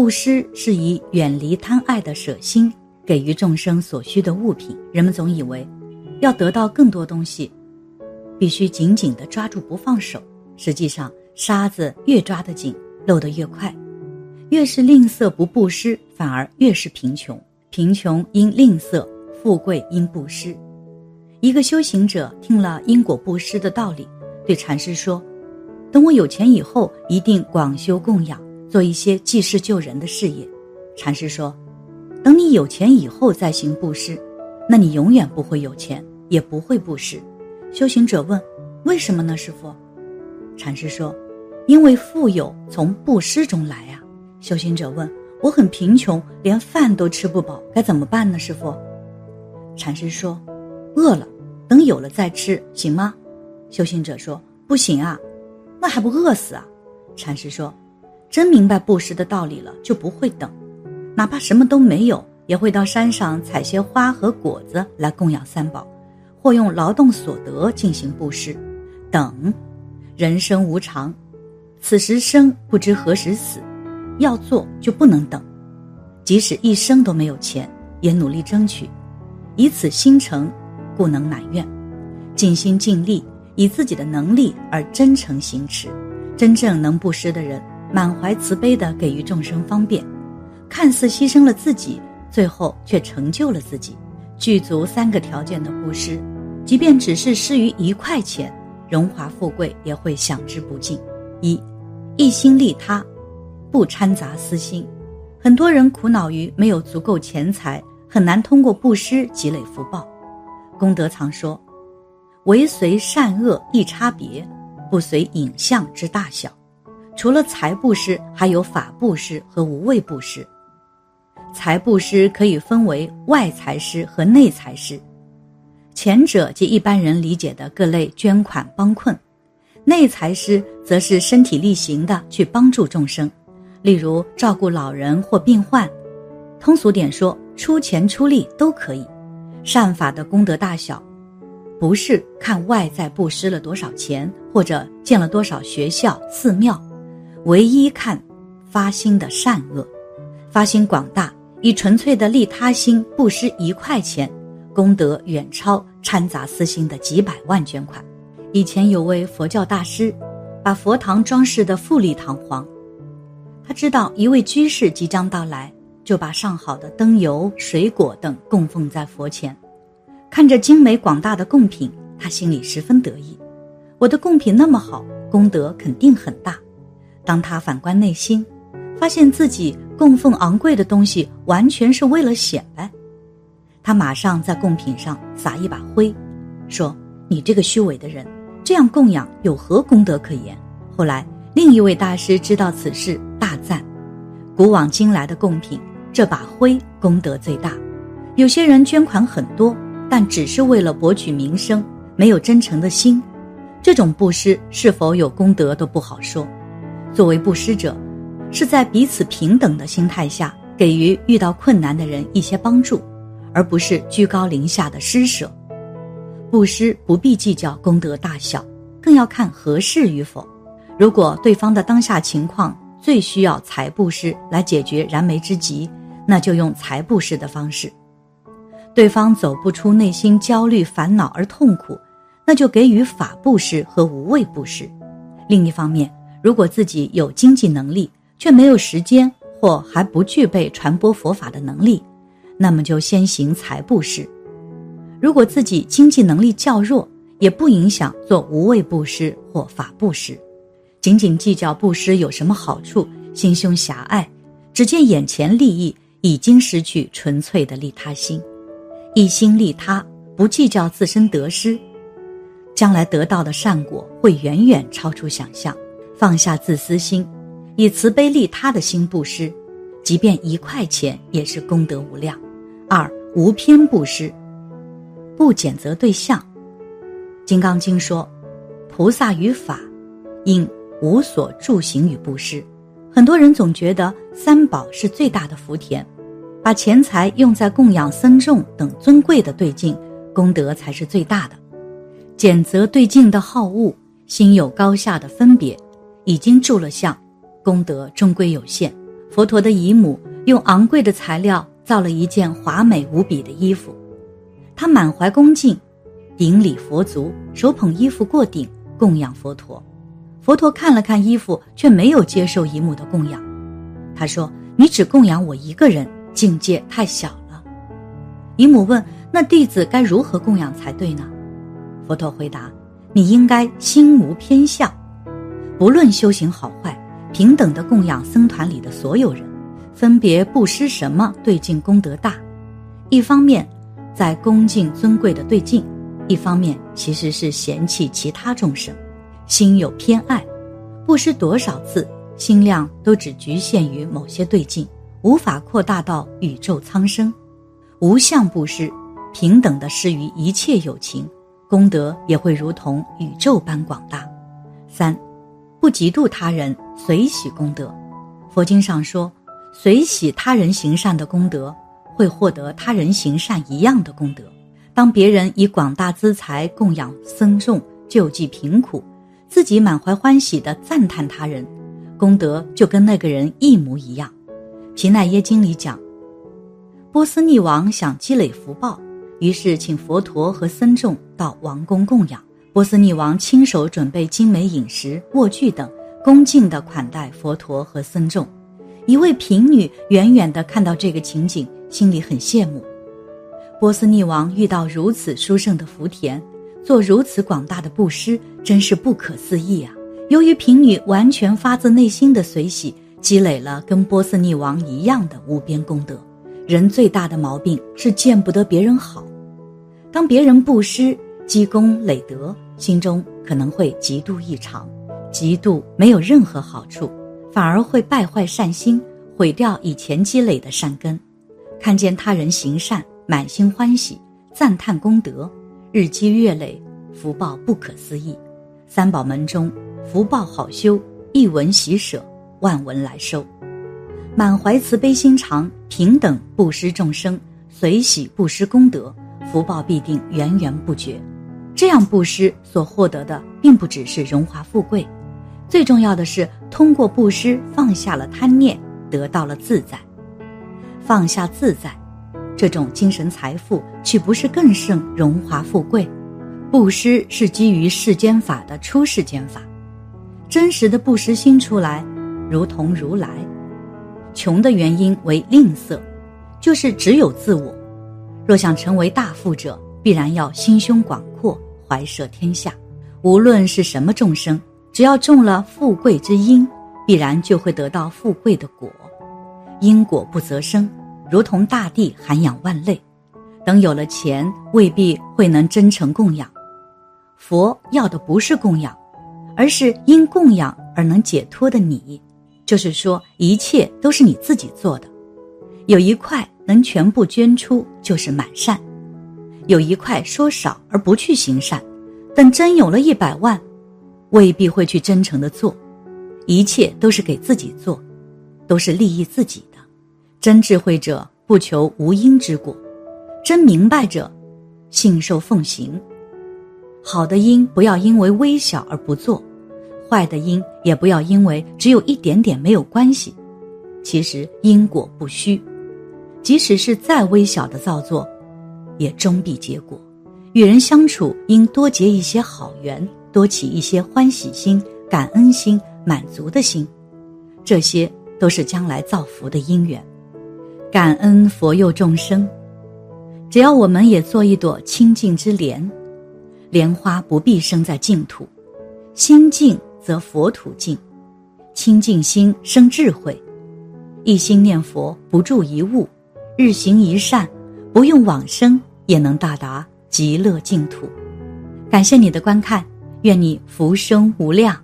布施是以远离贪爱的舍心，给予众生所需的物品。人们总以为，要得到更多东西，必须紧紧地抓住不放手。实际上，沙子越抓得紧，漏得越快。越是吝啬不布施，反而越是贫穷。贫穷因吝啬，富贵因布施。一个修行者听了因果布施的道理，对禅师说：“等我有钱以后，一定广修供养，做一些济世救人的事业。”禅师说：“等你有钱以后再行布施，那你永远不会有钱，也不会布施。”修行者问：“为什么呢，师傅？”禅师说：“因为富有从布施中来啊。”修行者问：“我很贫穷，连饭都吃不饱，该怎么办呢，师傅？”禅师说。饿了，等有了再吃，行吗？修行者说：“不行啊，那还不饿死啊？”禅师说：“真明白布施的道理了，就不会等，哪怕什么都没有，也会到山上采些花和果子来供养三宝，或用劳动所得进行布施。等，人生无常，此时生不知何时死，要做就不能等，即使一生都没有钱，也努力争取，以此心诚。”故能满愿，尽心尽力，以自己的能力而真诚行持。真正能布施的人，满怀慈悲地给予众生方便，看似牺牲了自己，最后却成就了自己。具足三个条件的布施，即便只是施于一块钱，荣华富贵也会享之不尽。一，一心利他，不掺杂私心。很多人苦恼于没有足够钱财，很难通过布施积累福报。功德藏说：“唯随善恶一差别，不随影像之大小。除了财布施，还有法布施和无畏布施。财布施可以分为外财施和内财施。前者即一般人理解的各类捐款帮困，内财施则是身体力行的去帮助众生，例如照顾老人或病患。通俗点说，出钱出力都可以。”善法的功德大小，不是看外在布施了多少钱，或者建了多少学校、寺庙，唯一看发心的善恶。发心广大，以纯粹的利他心布施一块钱，功德远超掺杂私心的几百万捐款。以前有位佛教大师，把佛堂装饰的富丽堂皇，他知道一位居士即将到来。就把上好的灯油、水果等供奉在佛前，看着精美广大的贡品，他心里十分得意。我的贡品那么好，功德肯定很大。当他反观内心，发现自己供奉昂贵的东西，完全是为了显摆。他马上在贡品上撒一把灰，说：“你这个虚伪的人，这样供养有何功德可言？”后来，另一位大师知道此事，大赞：“古往今来的贡品。”这把灰功德最大，有些人捐款很多，但只是为了博取名声，没有真诚的心，这种布施是否有功德都不好说。作为布施者，是在彼此平等的心态下，给予遇到困难的人一些帮助，而不是居高临下的施舍。布施不必计较功德大小，更要看合适与否。如果对方的当下情况最需要财布施来解决燃眉之急，那就用财布施的方式，对方走不出内心焦虑烦恼而痛苦，那就给予法布施和无畏布施。另一方面，如果自己有经济能力却没有时间或还不具备传播佛法的能力，那么就先行财布施。如果自己经济能力较弱，也不影响做无畏布施或法布施。仅仅计较布施有什么好处，心胸狭隘，只见眼前利益。已经失去纯粹的利他心，一心利他，不计较自身得失，将来得到的善果会远远超出想象。放下自私心，以慈悲利他的心布施，即便一块钱也是功德无量。二无偏布施，不谴责对象。《金刚经》说，菩萨与法，应无所住行与布施。很多人总觉得三宝是最大的福田，把钱财用在供养僧众等尊贵的对境，功德才是最大的。谴责对境的好恶，心有高下的分别，已经住了像，功德终归有限。佛陀的姨母用昂贵的材料造了一件华美无比的衣服，他满怀恭敬，顶礼佛足，手捧衣服过顶供养佛陀。佛陀看了看衣服，却没有接受姨母的供养。他说：“你只供养我一个人，境界太小了。”姨母问：“那弟子该如何供养才对呢？”佛陀回答：“你应该心无偏向，不论修行好坏。”平等的供养僧团里的所有人，分别布施什么对境功德大。一方面在恭敬尊贵的对境，一方面其实是嫌弃其他众生，心有偏爱。布施多少次，心量都只局限于某些对境，无法扩大到宇宙苍生。无相布施，平等的施于一切有情，功德也会如同宇宙般广大。三。不嫉妒他人，随喜功德。佛经上说，随喜他人行善的功德，会获得他人行善一样的功德。当别人以广大资财供养僧众、救济贫苦，自己满怀欢喜地赞叹他人，功德就跟那个人一模一样。皮奈耶经里讲，波斯匿王想积累福报，于是请佛陀和僧众到王宫供养。波斯匿王亲手准备精美饮食、卧具等，恭敬地款待佛陀和僧众。一位贫女远远地看到这个情景，心里很羡慕。波斯匿王遇到如此殊胜的福田，做如此广大的布施，真是不可思议啊！由于贫女完全发自内心的随喜，积累了跟波斯匿王一样的无边功德。人最大的毛病是见不得别人好，当别人布施。积功累德，心中可能会嫉妒异常，嫉妒没有任何好处，反而会败坏善心，毁掉以前积累的善根。看见他人行善，满心欢喜，赞叹功德，日积月累，福报不可思议。三宝门中，福报好修，一文喜舍，万文来收。满怀慈悲心肠，平等布施众生，随喜布施功德，福报必定源源不绝。这样布施所获得的，并不只是荣华富贵，最重要的是通过布施放下了贪念，得到了自在。放下自在，这种精神财富岂不是更胜荣华富贵？布施是基于世间法的出世间法，真实的布施心出来，如同如来。穷的原因为吝啬，就是只有自我。若想成为大富者，必然要心胸广，怀摄天下。无论是什么众生，只要种了富贵之因，必然就会得到富贵的果。因果不择生，如同大地涵养万类。等有了钱，未必会能真诚供养。佛要的不是供养，而是因供养而能解脱的你。就是说，一切都是你自己做的。有一块能全部捐出，就是满善。有一块说少而不去行善，等真有了一百万，未必会去真诚的做，一切都是给自己做，都是利益自己的。真智慧者不求无因之果，真明白者信受奉行。好的因不要因为微小而不做，坏的因也不要因为只有一点点没有关系。其实因果不虚，即使是再微小的造作。也终必结果。与人相处，应多结一些好缘，多起一些欢喜心、感恩心、满足的心，这些都是将来造福的因缘。感恩佛佑众生，只要我们也做一朵清净之莲，莲花不必生在净土，心净则佛土净，清净心生智慧，一心念佛不住一物，日行一善，不用往生。也能到达极乐净土。感谢你的观看，愿你福生无量。